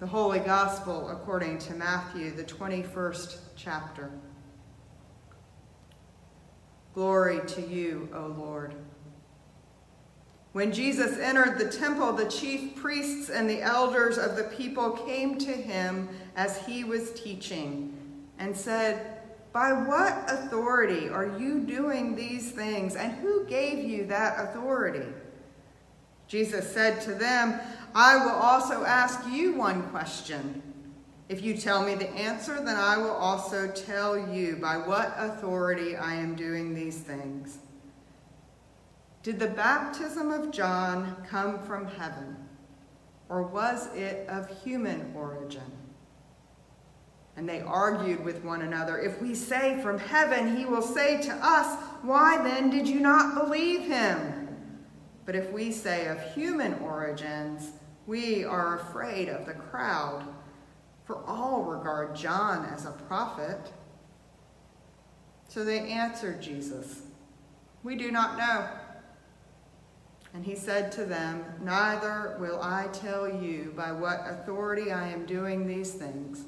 The Holy Gospel according to Matthew, the 21st chapter. Glory to you, O Lord. When Jesus entered the temple, the chief priests and the elders of the people came to him as he was teaching and said, By what authority are you doing these things, and who gave you that authority? Jesus said to them, I will also ask you one question. If you tell me the answer, then I will also tell you by what authority I am doing these things. Did the baptism of John come from heaven, or was it of human origin? And they argued with one another. If we say from heaven, he will say to us, Why then did you not believe him? But if we say of human origins, we are afraid of the crowd, for all regard John as a prophet. So they answered Jesus, We do not know. And he said to them, Neither will I tell you by what authority I am doing these things.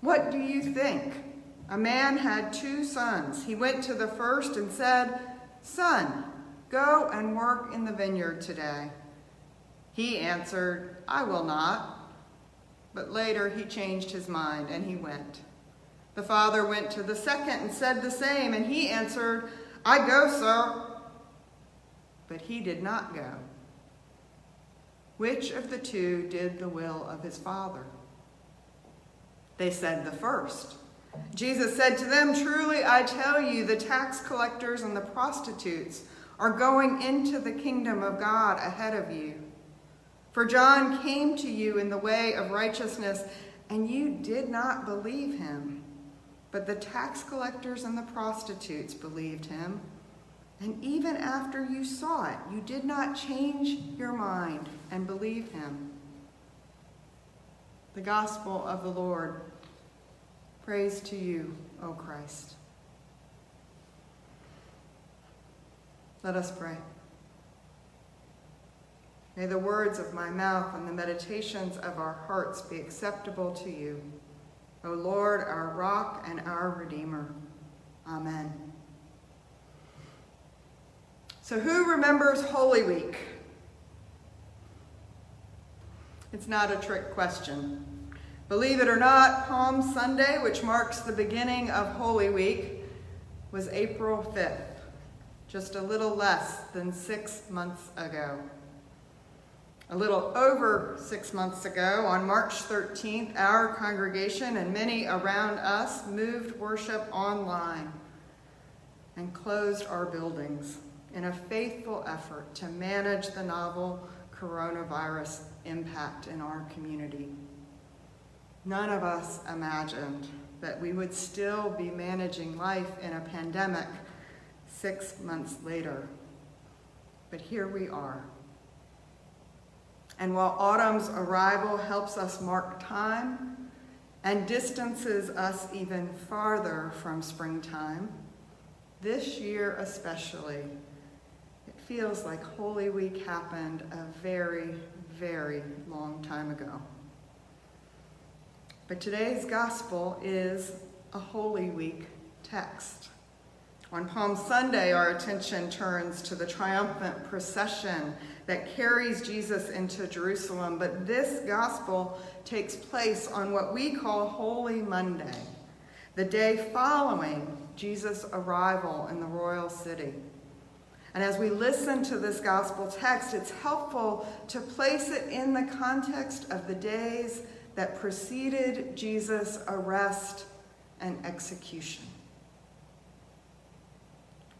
What do you think? A man had two sons. He went to the first and said, Son, go and work in the vineyard today. He answered, I will not. But later he changed his mind and he went. The father went to the second and said the same, and he answered, I go, sir. But he did not go. Which of the two did the will of his father? They said, The first. Jesus said to them, Truly I tell you, the tax collectors and the prostitutes are going into the kingdom of God ahead of you. For John came to you in the way of righteousness, and you did not believe him. But the tax collectors and the prostitutes believed him. And even after you saw it, you did not change your mind and believe him. The gospel of the Lord. Praise to you, O Christ. Let us pray. May the words of my mouth and the meditations of our hearts be acceptable to you, O Lord, our rock and our redeemer. Amen. So, who remembers Holy Week? It's not a trick question. Believe it or not, Palm Sunday, which marks the beginning of Holy Week, was April 5th, just a little less than six months ago. A little over six months ago, on March 13th, our congregation and many around us moved worship online and closed our buildings in a faithful effort to manage the novel coronavirus impact in our community. None of us imagined that we would still be managing life in a pandemic six months later. But here we are. And while autumn's arrival helps us mark time and distances us even farther from springtime, this year especially, it feels like Holy Week happened a very, very long time ago. But today's gospel is a Holy Week text. On Palm Sunday, our attention turns to the triumphant procession that carries Jesus into Jerusalem, but this gospel takes place on what we call Holy Monday, the day following Jesus' arrival in the royal city. And as we listen to this gospel text, it's helpful to place it in the context of the days that preceded Jesus' arrest and execution.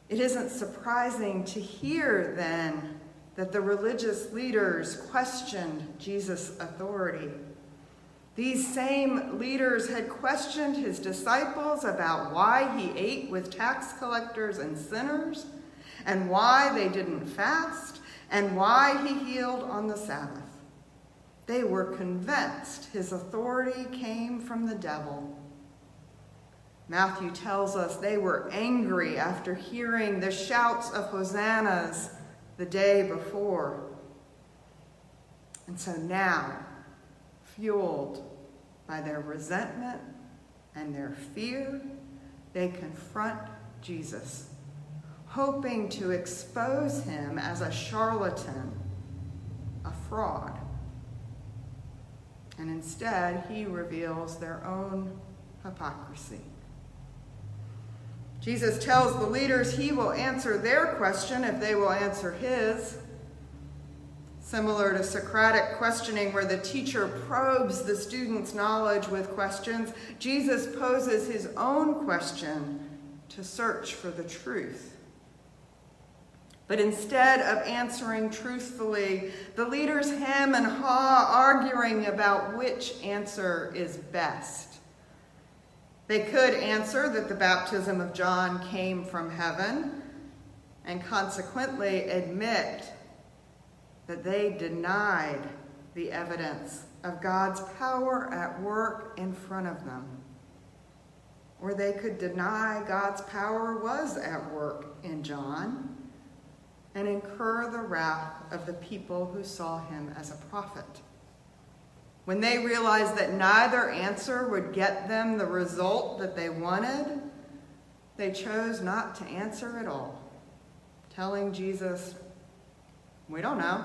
It isn't surprising to hear then that the religious leaders questioned Jesus' authority. These same leaders had questioned his disciples about why he ate with tax collectors and sinners, and why they didn't fast, and why he healed on the Sabbath. They were convinced his authority came from the devil Matthew tells us they were angry after hearing the shouts of hosannas the day before. And so now fueled by their resentment and their fear, they confront Jesus, hoping to expose him as a charlatan, a fraud. And instead, he reveals their own hypocrisy. Jesus tells the leaders he will answer their question if they will answer his. Similar to Socratic questioning, where the teacher probes the student's knowledge with questions, Jesus poses his own question to search for the truth. But instead of answering truthfully, the leaders hem and haw, arguing about which answer is best. They could answer that the baptism of John came from heaven and consequently admit that they denied the evidence of God's power at work in front of them. Or they could deny God's power was at work in John and incur the wrath of the people who saw him as a prophet. When they realized that neither answer would get them the result that they wanted, they chose not to answer at all, telling Jesus, We don't know.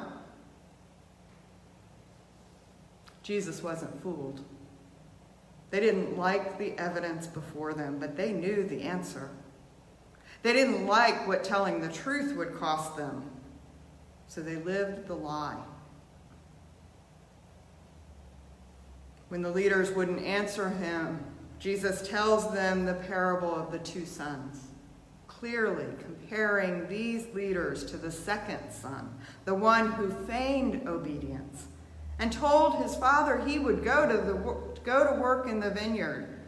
Jesus wasn't fooled. They didn't like the evidence before them, but they knew the answer. They didn't like what telling the truth would cost them, so they lived the lie. When the leaders wouldn't answer him, Jesus tells them the parable of the two sons, clearly comparing these leaders to the second son, the one who feigned obedience and told his father he would go to, the, go to work in the vineyard.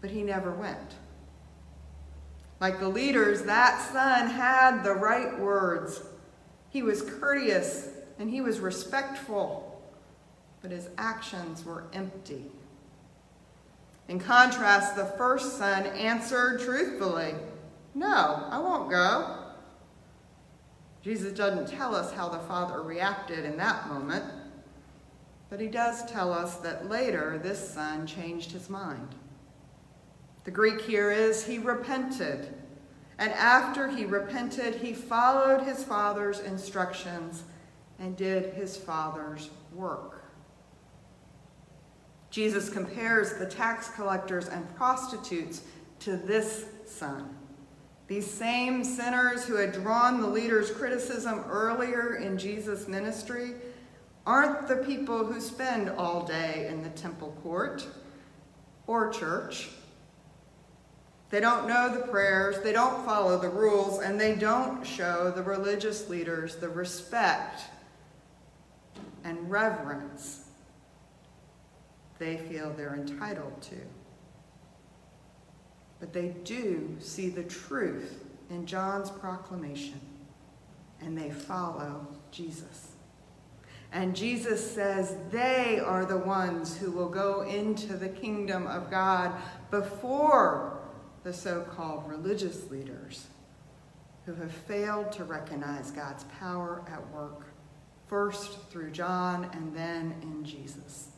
But he never went. Like the leaders, that son had the right words. He was courteous and he was respectful, but his actions were empty. In contrast, the first son answered truthfully, No, I won't go. Jesus doesn't tell us how the father reacted in that moment. But he does tell us that later this son changed his mind. The Greek here is he repented. And after he repented, he followed his father's instructions and did his father's work. Jesus compares the tax collectors and prostitutes to this son. These same sinners who had drawn the leader's criticism earlier in Jesus' ministry aren't the people who spend all day in the temple court or church. They don't know the prayers, they don't follow the rules, and they don't show the religious leaders the respect and reverence they feel they're entitled to. But they do see the truth in John's proclamation, and they follow Jesus. And Jesus says they are the ones who will go into the kingdom of God before the so called religious leaders who have failed to recognize God's power at work, first through John and then in Jesus.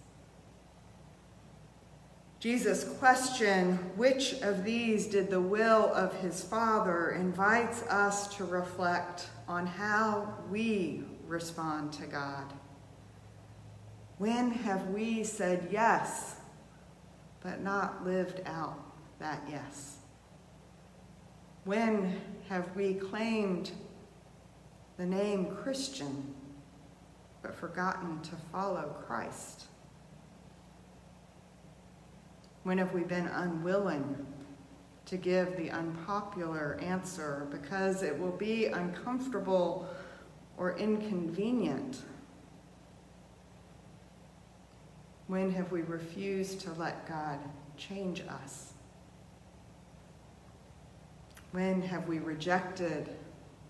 Jesus' question, which of these did the will of his Father, invites us to reflect on how we respond to God. When have we said yes, but not lived out that yes? When have we claimed the name Christian, but forgotten to follow Christ? When have we been unwilling to give the unpopular answer because it will be uncomfortable or inconvenient? When have we refused to let God change us? When have we rejected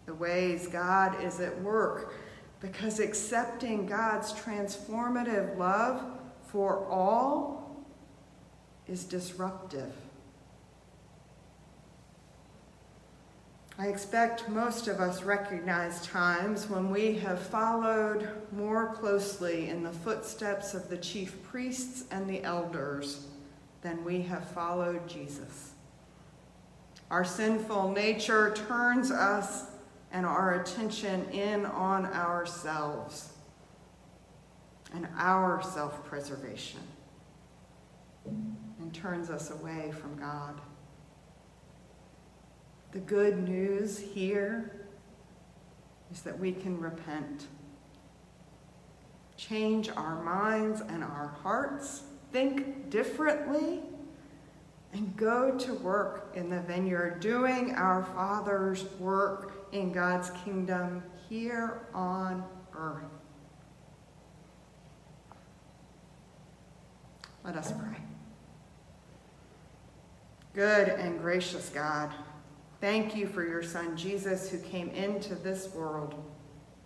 the ways God is at work? Because accepting God's transformative love for all is disruptive. I expect most of us recognize times when we have followed more closely in the footsteps of the chief priests and the elders than we have followed Jesus. Our sinful nature turns us and our attention in on ourselves and our self preservation and turns us away from God. The good news here is that we can repent, change our minds and our hearts, think differently, and go to work in the vineyard, doing our Father's work in God's kingdom here on earth. Let us pray. Good and gracious God, Thank you for your Son, Jesus, who came into this world,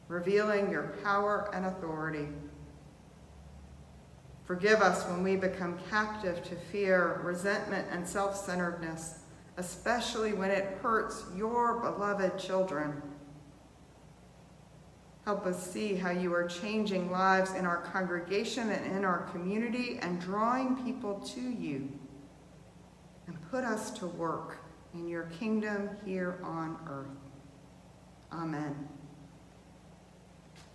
revealing your power and authority. Forgive us when we become captive to fear, resentment, and self centeredness, especially when it hurts your beloved children. Help us see how you are changing lives in our congregation and in our community and drawing people to you. Put us to work in your kingdom here on earth. Amen.